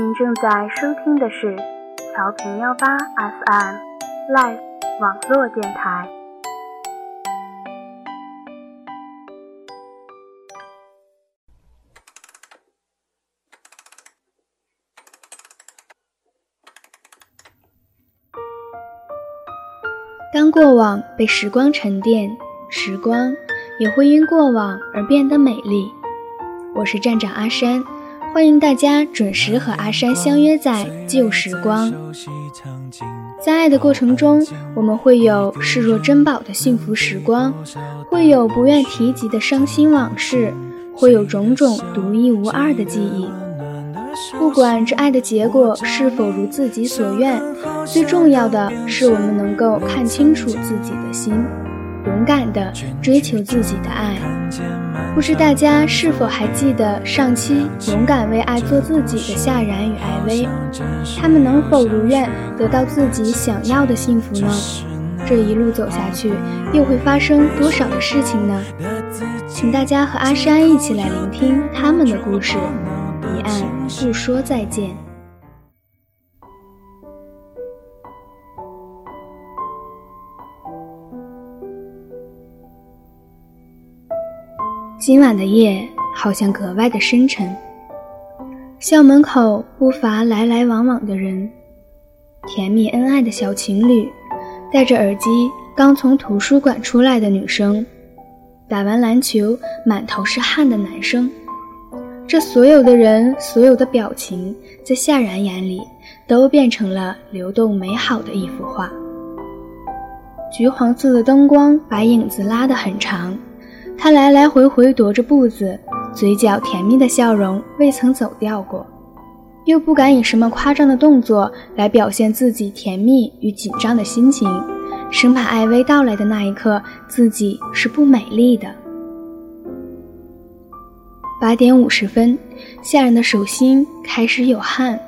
您正在收听的是调频幺八 FM Live 网络电台。当过往被时光沉淀，时光也会因过往而变得美丽。我是站长阿山。欢迎大家准时和阿山相约在旧时光。在爱的过程中，我们会有视若珍宝的幸福时光，会有不愿提及的伤心往事，会有种种独一无二的记忆。不管这爱的结果是否如自己所愿，最重要的是我们能够看清楚自己的心，勇敢地追求自己的爱。不知大家是否还记得上期勇敢为爱做自己的夏然与艾薇？他们能否如愿得到自己想要的幸福呢？这一路走下去，又会发生多少的事情呢？请大家和阿山一起来聆听他们的故事。彼岸不说再见。今晚的夜好像格外的深沉。校门口不乏来来往往的人，甜蜜恩爱的小情侣，戴着耳机刚从图书馆出来的女生，打完篮球满头是汗的男生。这所有的人，所有的表情，在夏然眼里都变成了流动美好的一幅画。橘黄色的灯光把影子拉得很长。他来来回回踱着步子，嘴角甜蜜的笑容未曾走掉过，又不敢以什么夸张的动作来表现自己甜蜜与紧张的心情，生怕艾薇到来的那一刻自己是不美丽的。八点五十分，夏然的手心开始有汗，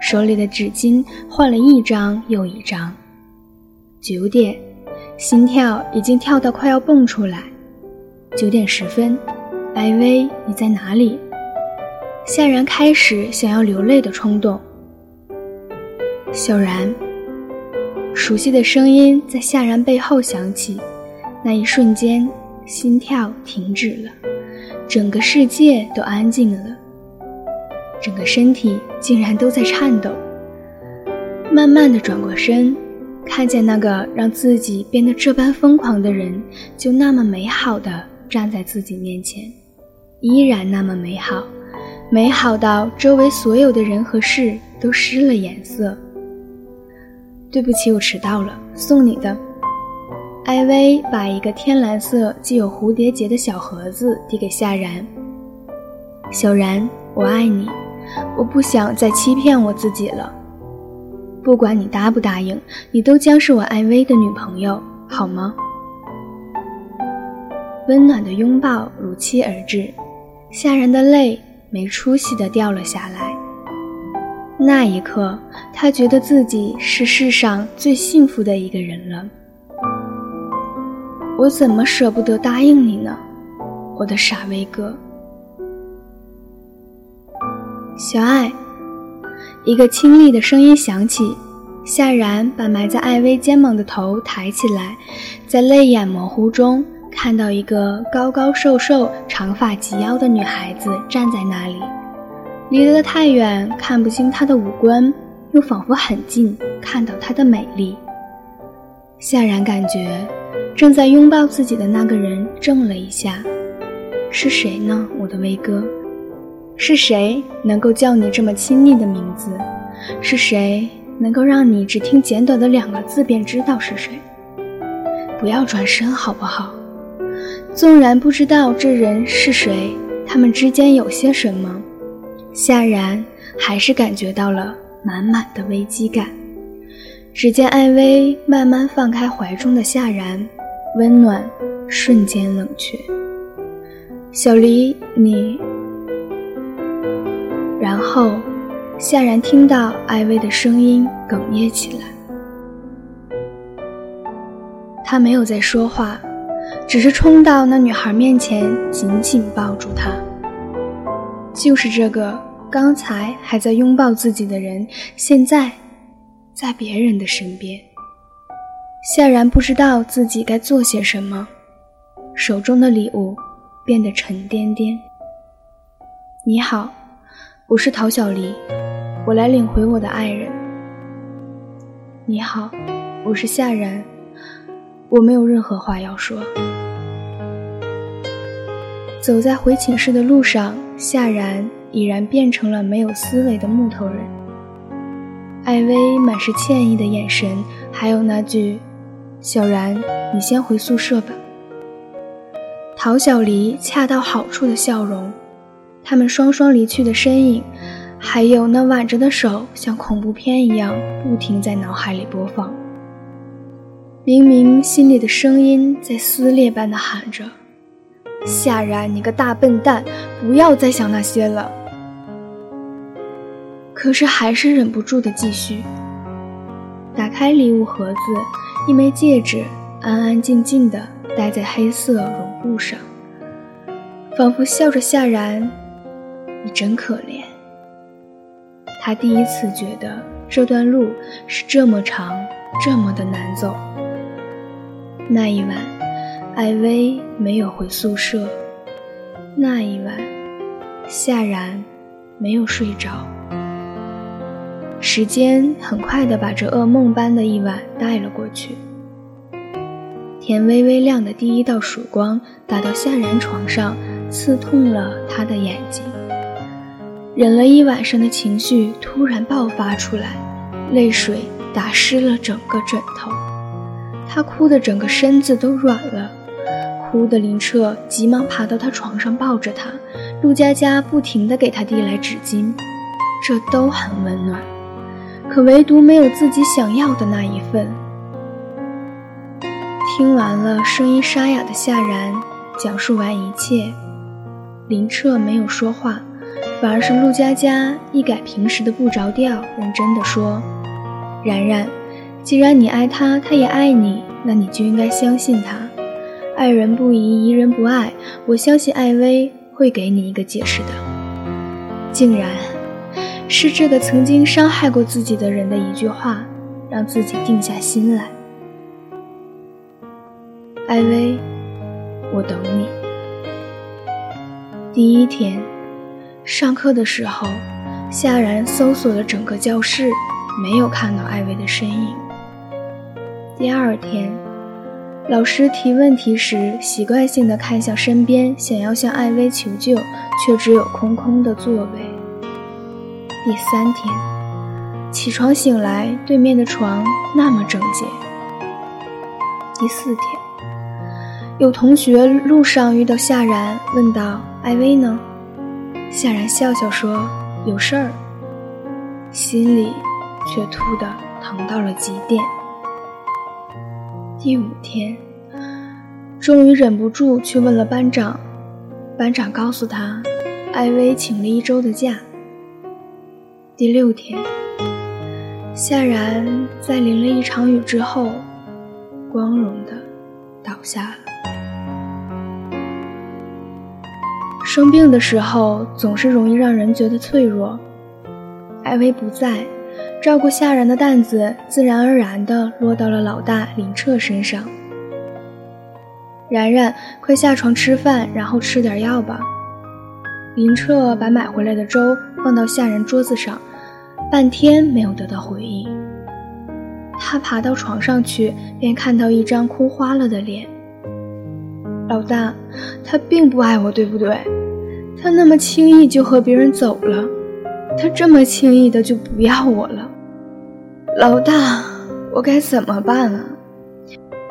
手里的纸巾换了一张又一张。九点，心跳已经跳到快要蹦出来。九点十分，艾薇，你在哪里？夏然开始想要流泪的冲动。小然，熟悉的声音在夏然背后响起，那一瞬间，心跳停止了，整个世界都安静了，整个身体竟然都在颤抖。慢慢的转过身，看见那个让自己变得这般疯狂的人，就那么美好的。站在自己面前，依然那么美好，美好到周围所有的人和事都失了颜色。对不起，我迟到了，送你的。艾薇把一个天蓝色、系有蝴蝶结的小盒子递给夏然。小然，我爱你，我不想再欺骗我自己了。不管你答不答应，你都将是我艾薇的女朋友，好吗？温暖的拥抱如期而至，夏然的泪没出息地掉了下来。那一刻，他觉得自己是世上最幸福的一个人了。我怎么舍不得答应你呢，我的傻威哥？小爱，一个清丽的声音响起。夏然把埋在艾薇肩膀的头抬起来，在泪眼模糊中。看到一个高高瘦瘦、长发及腰的女孩子站在那里，离得太远看不清她的五官，又仿佛很近看到她的美丽。夏然感觉正在拥抱自己的那个人怔了一下，是谁呢？我的威哥，是谁能够叫你这么亲昵的名字？是谁能够让你只听简短的两个字便知道是谁？不要转身好不好？纵然不知道这人是谁，他们之间有些什么，夏然还是感觉到了满满的危机感。只见艾薇慢慢放开怀中的夏然，温暖瞬间冷却。小黎，你……然后，夏然听到艾薇的声音哽咽起来，他没有再说话。只是冲到那女孩面前，紧紧抱住她。就是这个刚才还在拥抱自己的人，现在在别人的身边。夏然不知道自己该做些什么，手中的礼物变得沉甸甸。你好，我是陶小黎，我来领回我的爱人。你好，我是夏然，我没有任何话要说。走在回寝室的路上，夏然。已然变成了没有思维的木头人。艾薇满是歉意的眼神，还有那句“小然，你先回宿舍吧。”陶小黎恰到好处的笑容，他们双双离去的身影，还有那挽着的手，像恐怖片一样不停在脑海里播放。明明心里的声音在撕裂般的喊着：“夏然，你个大笨蛋，不要再想那些了。”可是还是忍不住的继续。打开礼物盒子，一枚戒指安安静静的戴在黑色绒布上，仿佛笑着夏然：“你真可怜。”他第一次觉得这段路是这么长，这么的难走。那一晚，艾薇没有回宿舍。那一晚，夏然没有睡着。时间很快地把这噩梦般的一晚带了过去。天微微亮的第一道曙光打到夏然床上，刺痛了他的眼睛。忍了一晚上的情绪突然爆发出来，泪水打湿了整个枕头。他哭得整个身子都软了，哭的林澈急忙爬到他床上抱着他，陆佳佳不停地给他递来纸巾，这都很温暖。可唯独没有自己想要的那一份。听完了声音沙哑的夏然讲述完一切，林澈没有说话，反而是陆佳佳一改平时的不着调，认真的说：“然然，既然你爱他，他也爱你，那你就应该相信他。爱人不疑，疑人不爱。我相信艾薇会给你一个解释的。”竟然。是这个曾经伤害过自己的人的一句话，让自己定下心来。艾薇，我等你。第一天上课的时候，夏然搜索了整个教室，没有看到艾薇的身影。第二天，老师提问题时，习惯性的看向身边，想要向艾薇求救，却只有空空的座位。第三天，起床醒来，对面的床那么整洁。第四天，有同学路上遇到夏然，问道：“艾薇呢？”夏然笑笑说：“有事儿。”心里却突的疼到了极点。第五天，终于忍不住去问了班长，班长告诉他，艾薇请了一周的假。第六天，夏然在淋了一场雨之后，光荣的倒下了。生病的时候，总是容易让人觉得脆弱。艾薇不在，照顾夏然的担子自然而然地落到了老大林澈身上。然然，快下床吃饭，然后吃点药吧。林澈把买回来的粥放到夏然桌子上。半天没有得到回应，他爬到床上去，便看到一张哭花了的脸。老大，他并不爱我，对不对？他那么轻易就和别人走了，他这么轻易的就不要我了。老大，我该怎么办啊？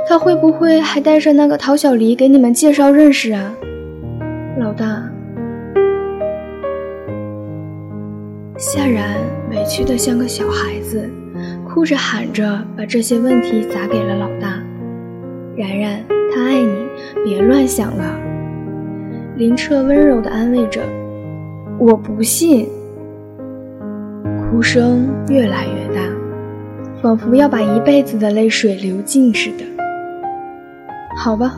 他会不会还带着那个陶小黎给你们介绍认识啊？老大。夏然委屈的像个小孩子，哭着喊着把这些问题砸给了老大。然然，他爱你，别乱想了。林澈温柔的安慰着。我不信。哭声越来越大，仿佛要把一辈子的泪水流尽似的。好吧，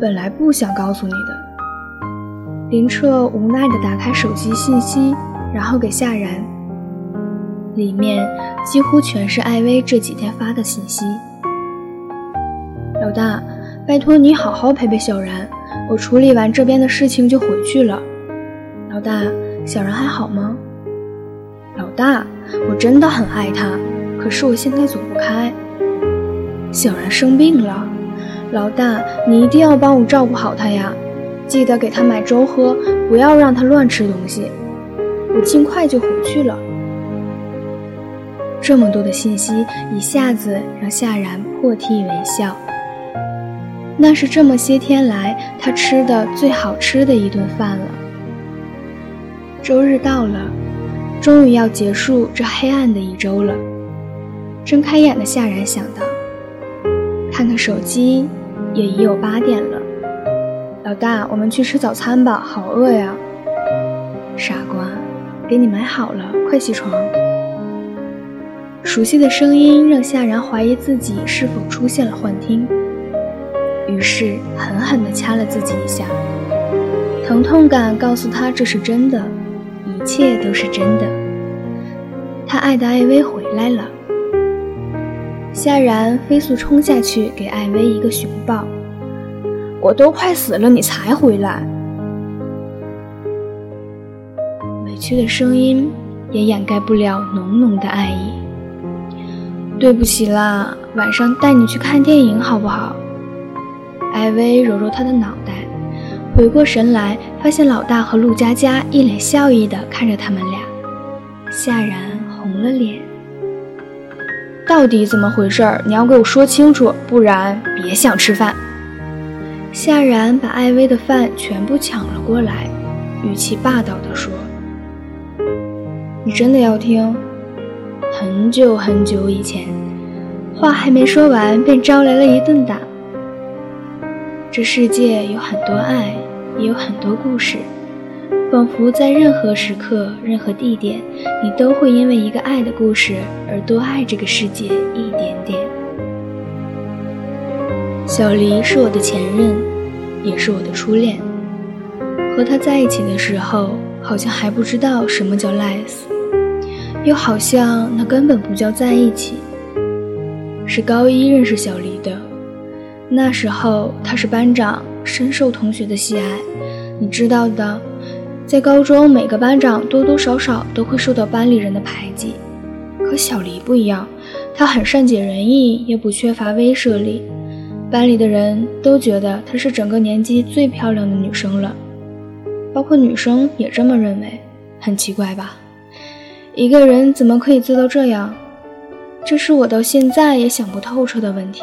本来不想告诉你的。林澈无奈地打开手机信息。然后给夏然，里面几乎全是艾薇这几天发的信息。老大，拜托你好好陪陪小然，我处理完这边的事情就回去了。老大，小然还好吗？老大，我真的很爱他，可是我现在走不开。小然生病了，老大，你一定要帮我照顾好他呀，记得给他买粥喝，不要让他乱吃东西。我尽快就回去了。这么多的信息一下子让夏然破涕为笑。那是这么些天来他吃的最好吃的一顿饭了。周日到了，终于要结束这黑暗的一周了。睁开眼的夏然想到，看看手机，也已有八点了。老大，我们去吃早餐吧，好饿呀！傻瓜，给你买好了，快起床。熟悉的声音让夏然怀疑自己是否出现了幻听。于是狠狠地掐了自己一下，疼痛感告诉他这是真的，一切都是真的。他爱的艾薇回来了。夏然飞速冲下去给艾薇一个熊抱。我都快死了，你才回来。委屈的声音也掩盖不了浓浓的爱意。对不起啦，晚上带你去看电影好不好？艾薇揉揉他的脑袋，回过神来，发现老大和陆佳佳一脸笑意地看着他们俩。夏然红了脸，到底怎么回事？你要给我说清楚，不然别想吃饭。夏然把艾薇的饭全部抢了过来，语气霸道地说：“你真的要听？很久很久以前，话还没说完，便招来了一顿打。”这世界有很多爱，也有很多故事，仿佛在任何时刻、任何地点，你都会因为一个爱的故事而多爱这个世界一点点。小黎是我的前任，也是我的初恋。和他在一起的时候，好像还不知道什么叫 less，又好像那根本不叫在一起。是高一认识小黎的。那时候他是班长，深受同学的喜爱。你知道的，在高中每个班长多多少少都会受到班里人的排挤。可小黎不一样，她很善解人意，也不缺乏威慑力。班里的人都觉得她是整个年级最漂亮的女生了，包括女生也这么认为。很奇怪吧？一个人怎么可以做到这样？这是我到现在也想不透彻的问题。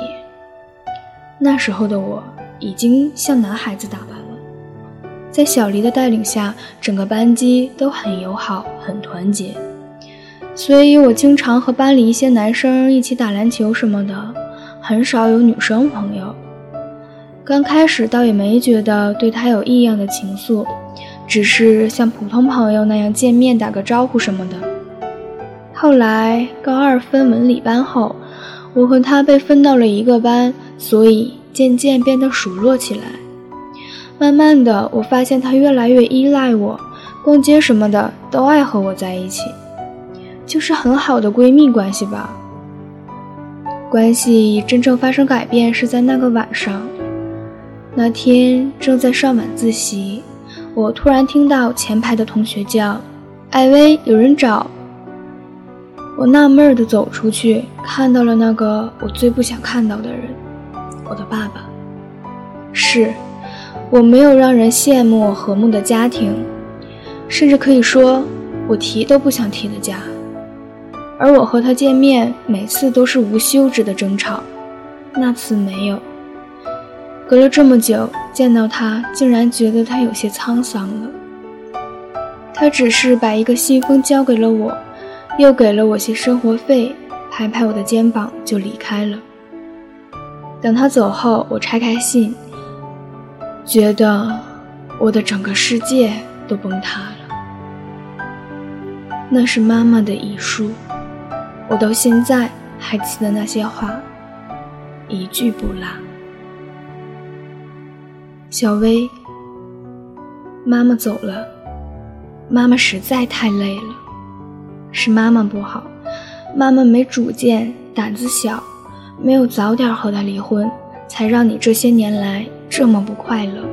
那时候的我已经像男孩子打扮了，在小黎的带领下，整个班级都很友好、很团结，所以我经常和班里一些男生一起打篮球什么的，很少有女生朋友。刚开始倒也没觉得对他有异样的情愫，只是像普通朋友那样见面打个招呼什么的。后来高二分文理班后，我和他被分到了一个班。所以渐渐变得熟络起来。慢慢的，我发现她越来越依赖我，逛街什么的都爱和我在一起，就是很好的闺蜜关系吧。关系真正发生改变是在那个晚上。那天正在上晚自习，我突然听到前排的同学叫：“艾薇，有人找。”我纳闷的走出去，看到了那个我最不想看到的人。我的爸爸，是我没有让人羡慕和睦的家庭，甚至可以说我提都不想提的家。而我和他见面，每次都是无休止的争吵，那次没有。隔了这么久，见到他，竟然觉得他有些沧桑了。他只是把一个信封交给了我，又给了我些生活费，拍拍我的肩膀就离开了。等他走后，我拆开信，觉得我的整个世界都崩塌了。那是妈妈的遗书，我到现在还记得那些话，一句不落。小薇，妈妈走了，妈妈实在太累了，是妈妈不好，妈妈没主见，胆子小，没有早点和他离婚，才让你这些年来这么不快乐。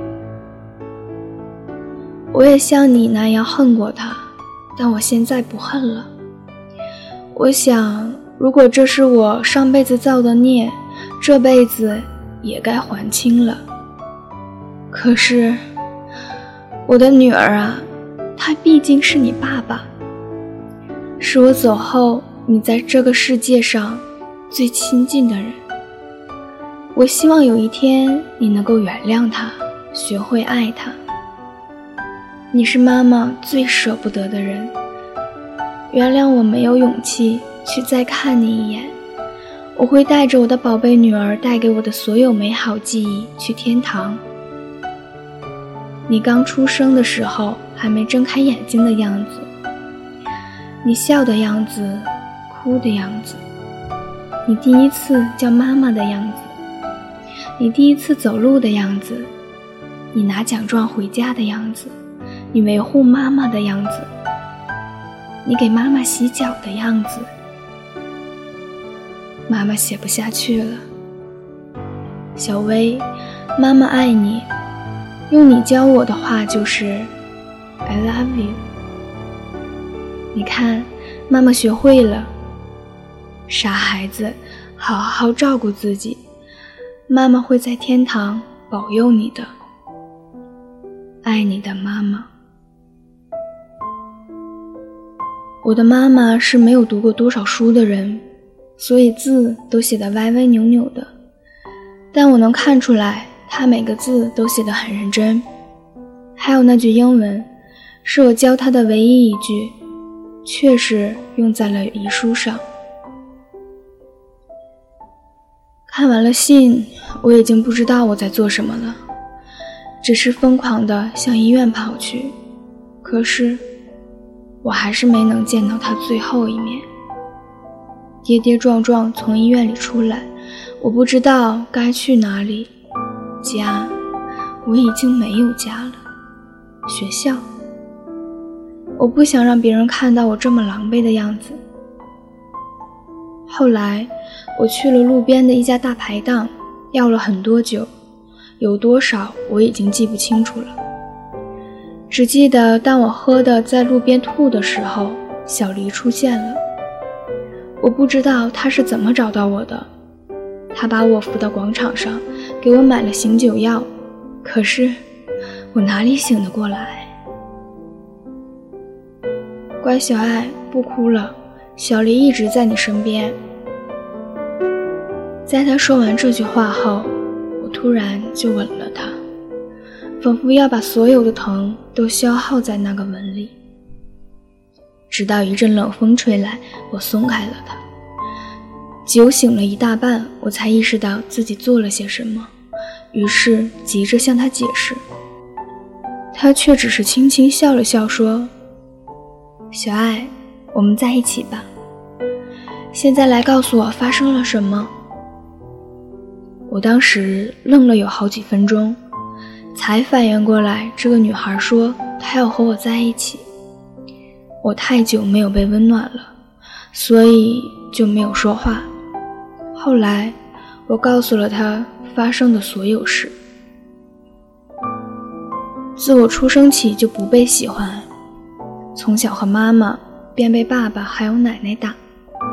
我也像你那样恨过他，但我现在不恨了。我想，如果这是我上辈子造的孽，这辈子也该还清了。可是，我的女儿啊，他毕竟是你爸爸，是我走后你在这个世界上最亲近的人。我希望有一天你能够原谅他，学会爱他。你是妈妈最舍不得的人，原谅我没有勇气去再看你一眼。我会带着我的宝贝女儿带给我的所有美好记忆去天堂。你刚出生的时候还没睁开眼睛的样子，你笑的样子，哭的样子，你第一次叫妈妈的样子，你第一次走路的样子，你拿奖状回家的样子，你维护妈妈的样子，你给妈妈洗脚的样子，妈妈写不下去了。小薇，妈妈爱你。用你教我的话就是 "I love you"。你看，妈妈学会了。傻孩子，好好照顾自己，妈妈会在天堂保佑你的。爱你的妈妈。我的妈妈是没有读过多少书的人，所以字都写得歪歪扭扭的，但我能看出来。她每个字都写得很认真，还有那句英文，是我教她的唯一一句，确实用在了遗书上。看完了信，我已经不知道我在做什么了，只是疯狂地向医院跑去。可是，我还是没能见到他最后一面。跌跌撞撞从医院里出来，我不知道该去哪里。家，我已经没有家了。学校，我不想让别人看到我这么狼狈的样子。后来，我去了路边的一家大排档，要了很多酒，有多少我已经记不清楚了。只记得当我喝的在路边吐的时候，小黎出现了。我不知道他是怎么找到我的，他把我扶到广场上。给我买了醒酒药，可是我哪里醒得过来？乖小爱，不哭了，小黎一直在你身边。在他说完这句话后，我突然就吻了他，仿佛要把所有的疼都消耗在那个吻里。直到一阵冷风吹来，我松开了他。酒醒了一大半，我才意识到自己做了些什么。于是急着向他解释，他却只是轻轻笑了笑，说：“小爱，我们在一起吧。现在来告诉我发生了什么。”我当时愣了有好几分钟，才反应过来，这个女孩说她要和我在一起。我太久没有被温暖了，所以就没有说话。后来我告诉了她。发生的所有事。自我出生起就不被喜欢，从小和妈妈，便被爸爸还有奶奶打，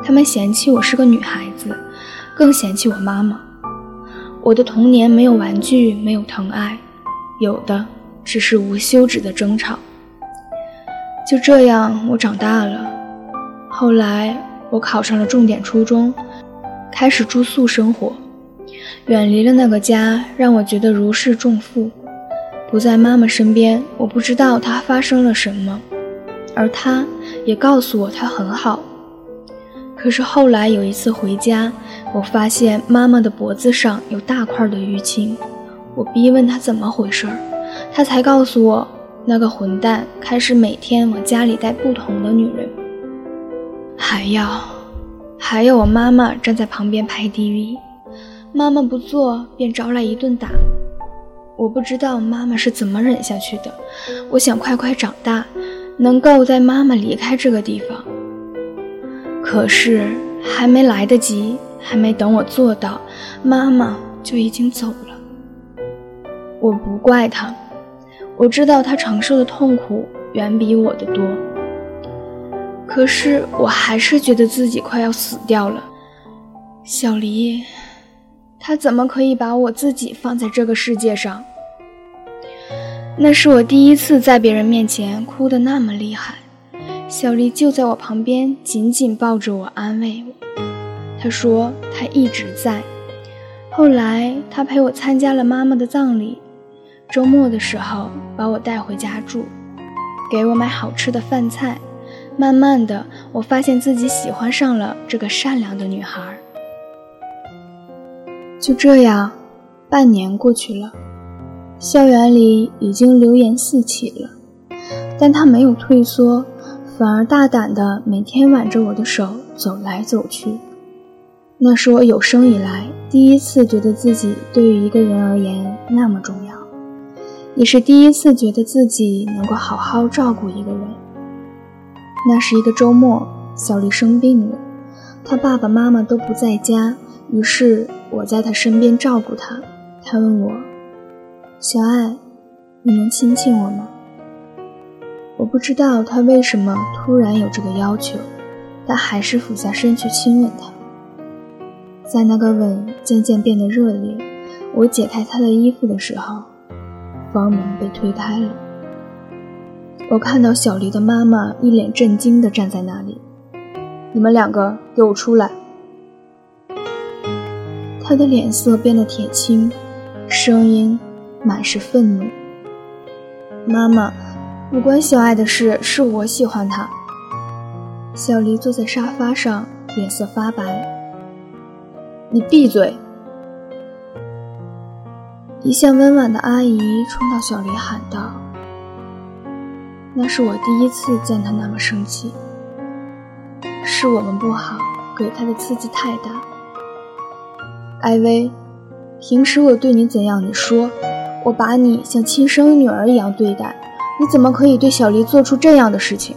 他们嫌弃我是个女孩子，更嫌弃我妈妈。我的童年没有玩具，没有疼爱，有的只是无休止的争吵。就这样，我长大了。后来，我考上了重点初中，开始住宿生活。远离了那个家，让我觉得如释重负。不在妈妈身边，我不知道她发生了什么，而她也告诉我他很好。可是后来有一次回家，我发现妈妈的脖子上有大块的淤青。我逼问她怎么回事儿，她才告诉我，那个混蛋开始每天往家里带不同的女人，还要，还有我妈妈站在旁边拍 DV。妈妈不做，便招来一顿打。我不知道妈妈是怎么忍下去的。我想快快长大，能够带妈妈离开这个地方。可是还没来得及，还没等我做到，妈妈就已经走了。我不怪她，我知道她承受的痛苦远比我的多。可是我还是觉得自己快要死掉了。小黎，他怎么可以把我自己放在这个世界上？那是我第一次在别人面前哭得那么厉害。小丽就在我旁边，紧紧抱着我，安慰我。她说她一直在。后来她陪我参加了妈妈的葬礼，周末的时候把我带回家住，给我买好吃的饭菜。慢慢的，我发现自己喜欢上了这个善良的女孩。就这样，半年过去了，校园里已经流言四起了，但他没有退缩，反而大胆的每天挽着我的手走来走去。那是我有生以来第一次觉得自己对于一个人而言那么重要，也是第一次觉得自己能够好好照顾一个人。那是一个周末，小丽生病了，她爸爸妈妈都不在家，于是。我在她身边照顾她。她问我：“小爱，你能亲亲我吗？”我不知道他为什么突然有这个要求，但还是俯下身去亲吻他。在那个吻渐渐变得热烈，我解开他的衣服的时候，房门被推开了。我看到小黎的妈妈一脸震惊地站在那里：“你们两个给我出来！”他的脸色变得铁青，声音满是愤怒。妈妈，不关小爱的事，是我喜欢他。小黎坐在沙发上，脸色发白。你闭嘴！一向温婉的阿姨冲到小黎喊道：“那是我第一次见他那么生气，是我们不好，给他的刺激太大。”艾薇，平时我对你怎样？你说，我把你像亲生女儿一样对待，你怎么可以对小黎做出这样的事情？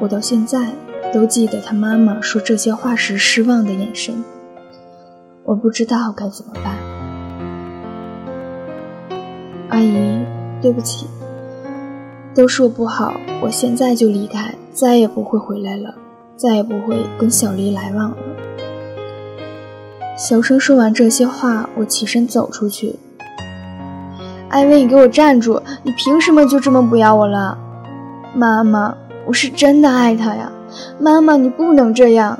我到现在都记得他妈妈说这些话时失望的眼神。我不知道该怎么办。阿姨，对不起，都是我不好，我现在就离开，再也不会回来了，再也不会跟小黎来往了。小声说完这些话，我起身走出去。艾薇，你给我站住！你凭什么就这么不要我了？妈妈，我是真的爱他呀！妈妈，你不能这样！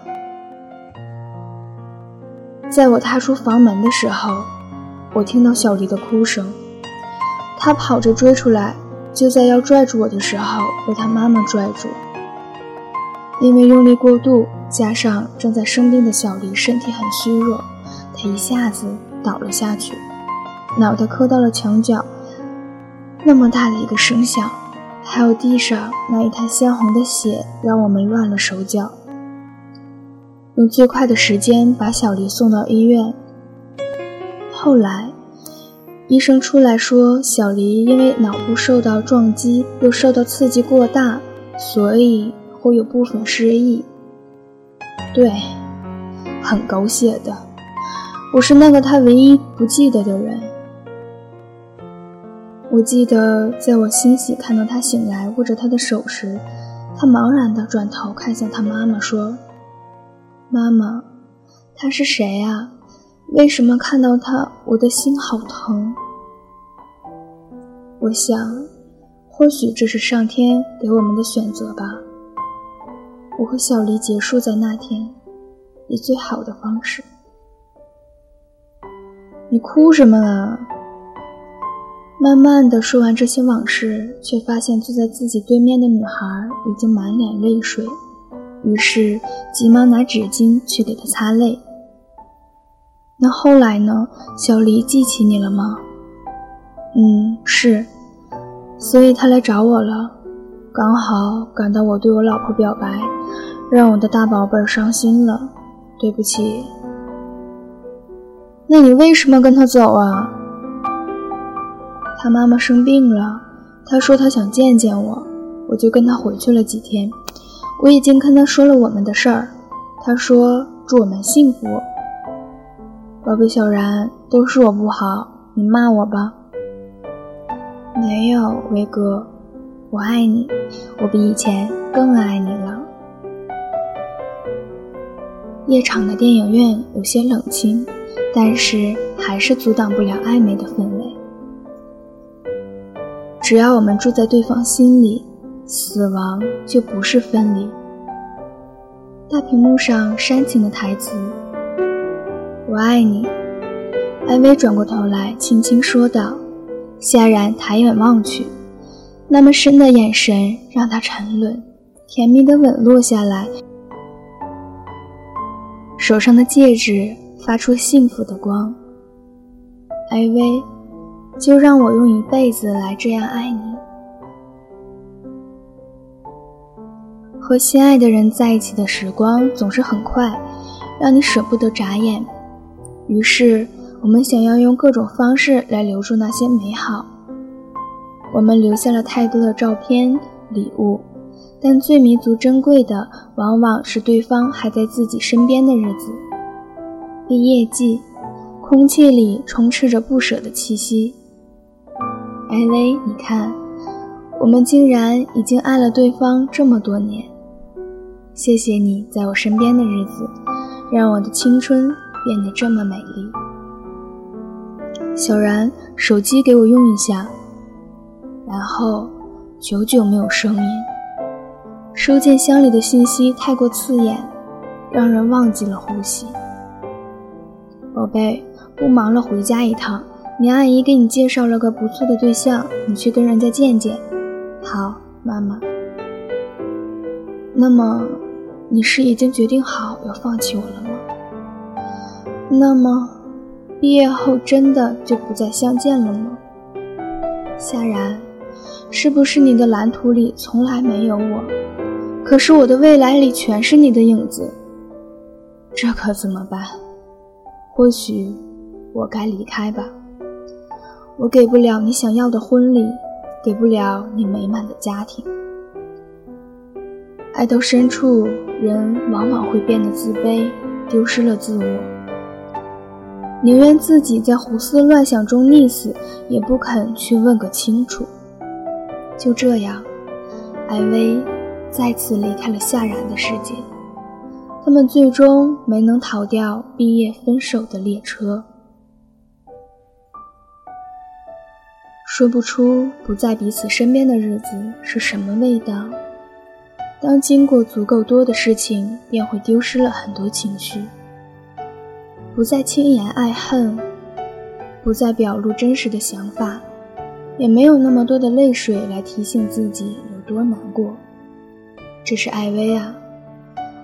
在我踏出房门的时候，我听到小黎的哭声，他跑着追出来，就在要拽住我的时候，被他妈妈拽住。因为用力过度，加上正在生病的小黎身体很虚弱，他一下子倒了下去，脑袋磕到了墙角。那么大的一个声响，还有地上那一滩鲜红的血，让我们乱了手脚。用最快的时间把小黎送到医院。后来，医生出来说，小黎因为脑部受到撞击，又受到刺激过大，所以。会有部分失忆，对，很狗血的。我是那个他唯一不记得的人。我记得，在我欣喜看到他醒来握着他的手时，他茫然地转头看向他妈妈，说：“妈妈，他是谁啊？为什么看到他，我的心好疼？”我想，或许这是上天给我们的选择吧。我和小黎结束在那天，以最好的方式。你哭什么啊？慢慢的说完这些往事，却发现坐在自己对面的女孩已经满脸泪水，于是急忙拿纸巾去给她擦泪。那后来呢？小黎记起你了吗？嗯，是，所以他来找我了，刚好赶到我对我老婆表白。让我的大宝贝儿伤心了，对不起。那你为什么跟他走啊？他妈妈生病了，他说他想见见我，我就跟他回去了几天。我已经跟他说了我们的事儿，他说祝我们幸福。宝贝小然，都是我不好，你骂我吧。没有，威哥，我爱你，我比以前更爱你了。夜场的电影院有些冷清，但是还是阻挡不了暧昧的氛围。只要我们住在对方心里，死亡就不是分离。大屏幕上煽情的台词：“我爱你。”艾薇转过头来，轻轻说道。夏然抬眼望去，那么深的眼神让他沉沦，甜蜜的吻落下来，手上的戒指发出幸福的光。艾薇。就让我用一辈子来这样爱你。和心爱的人在一起的时光总是很快，让你舍不得眨眼。于是，我们想要用各种方式来留住那些美好。我们留下了太多的照片、礼物，但最弥足珍贵的，往往是对方还在自己身边的日子。毕业季，空气里充斥着不舍的气息。艾薇，你看，我们竟然已经爱了对方这么多年。谢谢你在我身边的日子，让我的青春变得这么美丽。小然，手机给我用一下。然后，久久没有声音。收件箱里的信息太过刺眼，让人忘记了呼吸。宝贝，不忙了，回家一趟。你阿姨给你介绍了个不错的对象，你去跟人家见见。好，妈妈。那么，你是已经决定好要放弃我了吗？那么，毕业后真的就不再相见了吗？夏然，是不是你的蓝图里从来没有我？可是我的未来里全是你的影子，这可怎么办？或许，我该离开吧。我给不了你想要的婚礼，给不了你美满的家庭。爱到深处，人往往会变得自卑，丢失了自我，宁愿自己在胡思乱想中溺死，也不肯去问个清楚。就这样，艾薇再次离开了夏然的世界。他们最终没能逃掉毕业分手的列车。说不出不在彼此身边的日子是什么味道。当经过足够多的事情，便会丢失了很多情绪，不再轻言爱恨，不再表露真实的想法，也没有那么多的泪水来提醒自己有多难过。这是艾薇啊，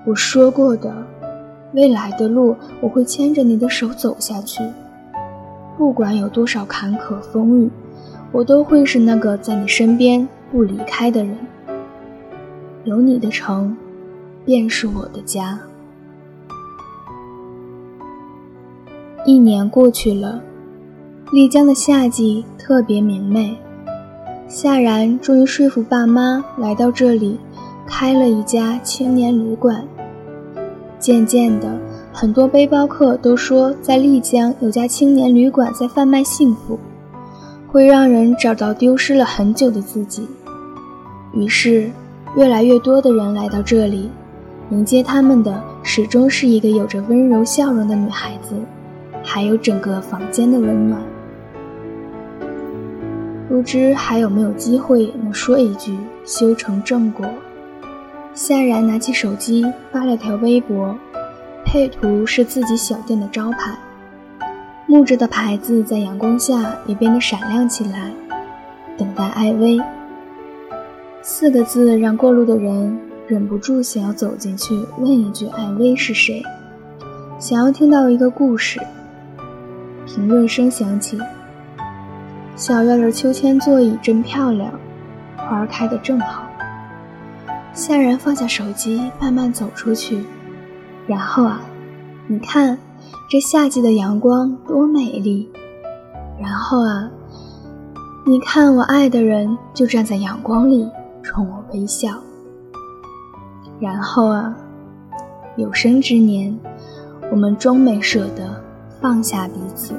我说过的，未来的路我会牵着你的手走下去，不管有多少坎坷风雨。我都会是那个在你身边不离开的人。有你的城，便是我的家。一年过去了，丽江的夏季特别明媚。夏然终于说服爸妈来到这里，开了一家青年旅馆。渐渐的，很多背包客都说，在丽江有家青年旅馆在贩卖幸福。会让人找到丢失了很久的自己，于是越来越多的人来到这里，迎接他们的始终是一个有着温柔笑容的女孩子，还有整个房间的温暖。不知还有没有机会能说一句修成正果？夏然拿起手机发了条微博，配图是自己小店的招牌。木质的牌子在阳光下也变得闪亮起来。等待艾薇，四个字让过路的人忍不住想要走进去问一句：“艾薇是谁？”想要听到一个故事。评论声响起：“小院的秋千座椅真漂亮，花开得正好。”夏然放下手机，慢慢走出去。然后啊，你看。这夏季的阳光多美丽！然后啊，你看我爱的人就站在阳光里，冲我。微笑。然后啊，有生之年，我们终没舍得放下彼此。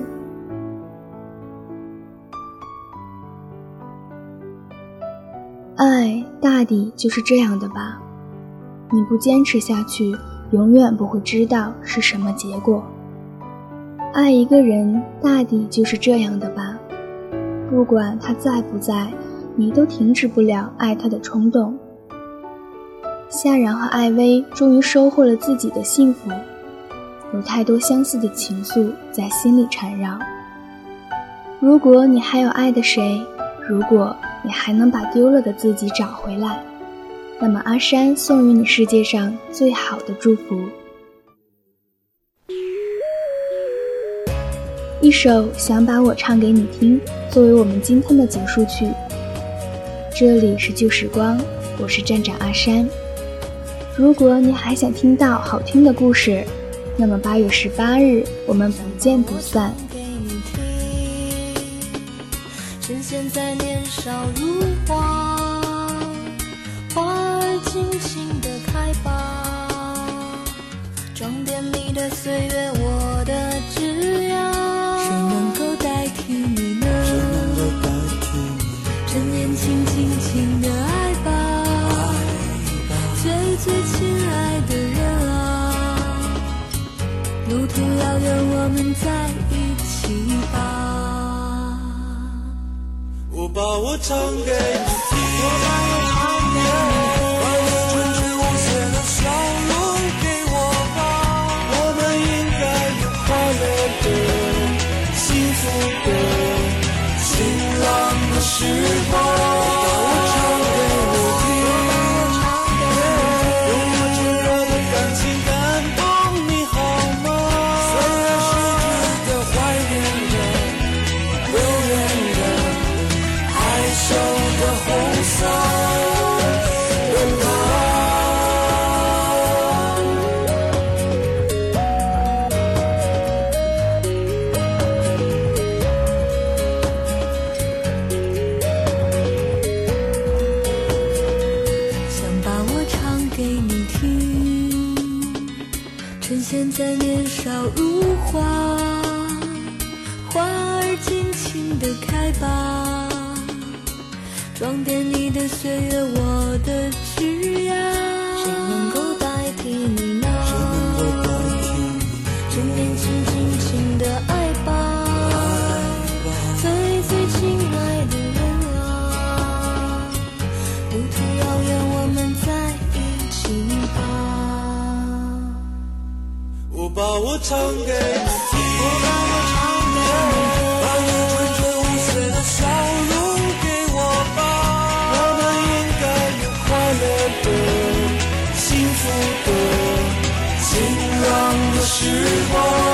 爱大抵就是这样的吧，你不坚持下去，永远不会知道是什么结果。爱一个人大抵就是这样的吧，不管他在不在，你都停止不了爱他的冲动。夏然和艾薇终于收获了自己的幸福，有太多相似的情愫在心里缠绕。如果你还有爱的谁，如果。你还能把丢了的自己找回来，那么阿山送予你世界上最好的祝福。一首想把我唱给你听，作为我们今天的结束曲。这里是旧时光，我是站长阿山。如果你还想听到好听的故事，那么八月十八日我们不见不散。现在年少如花，花儿尽情的开吧。装点你的岁月，我路途遥远，我们在一起吧。我把我唱给你听，把你的开吧，装点你的岁月，我的枝桠。谁能够代替你呢？趁年轻，尽情的爱吧，最最亲爱的人啊，路途遥远，我们在一起吧。我把我唱给时光。